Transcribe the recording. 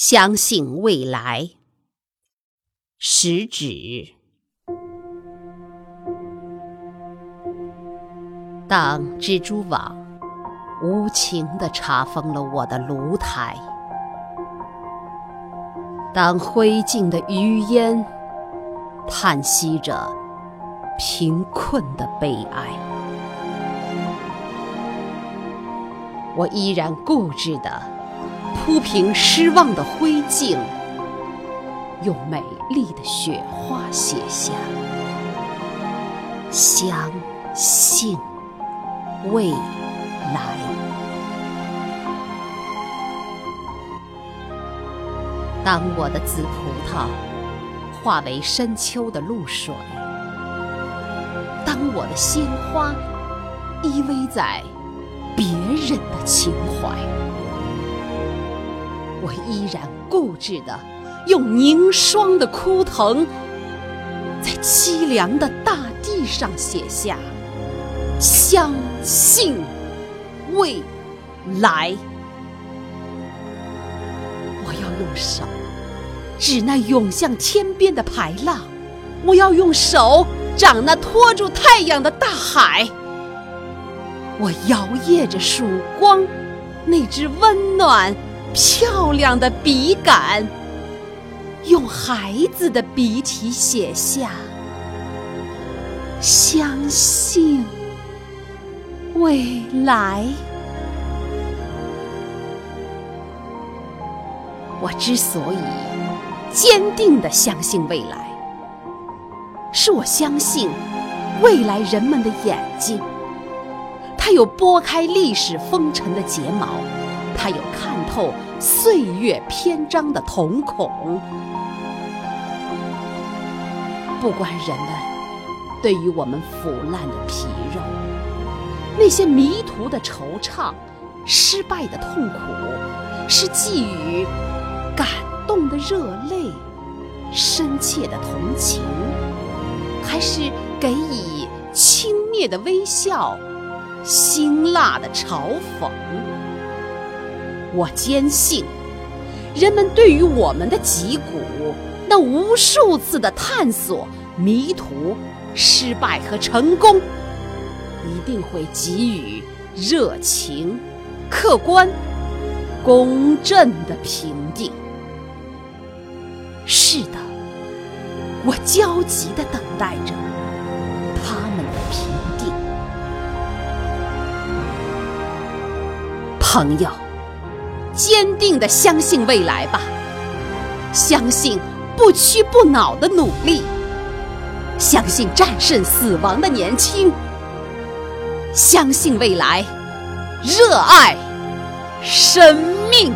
相信未来。食指。当蜘蛛网无情地查封了我的炉台，当灰烬的余烟叹息着贫困的悲哀，我依然固执地。铺平失望的灰烬，用美丽的雪花写下：相信未来。当我的紫葡萄化为深秋的露水，当我的鲜花依偎在别人的情怀。我依然固执地用凝霜的枯藤，在凄凉的大地上写下“相信未来”。我要用手指那涌向天边的排浪，我要用手掌那托住太阳的大海。我摇曳着曙光，那只温暖。漂亮的笔杆，用孩子的笔体写下“相信未来”。我之所以坚定的相信未来，是我相信未来人们的眼睛，它有拨开历史风尘的睫毛。他有看透岁月篇章的瞳孔，不管人们对于我们腐烂的皮肉，那些迷途的惆怅，失败的痛苦，是寄予感动的热泪，深切的同情，还是给予轻蔑的微笑，辛辣的嘲讽？我坚信，人们对于我们的脊骨那无数次的探索、迷途、失败和成功，一定会给予热情、客观、公正的评定。是的，我焦急地等待着他们的评定，朋友。坚定的相信未来吧，相信不屈不挠的努力，相信战胜死亡的年轻，相信未来，热爱生命。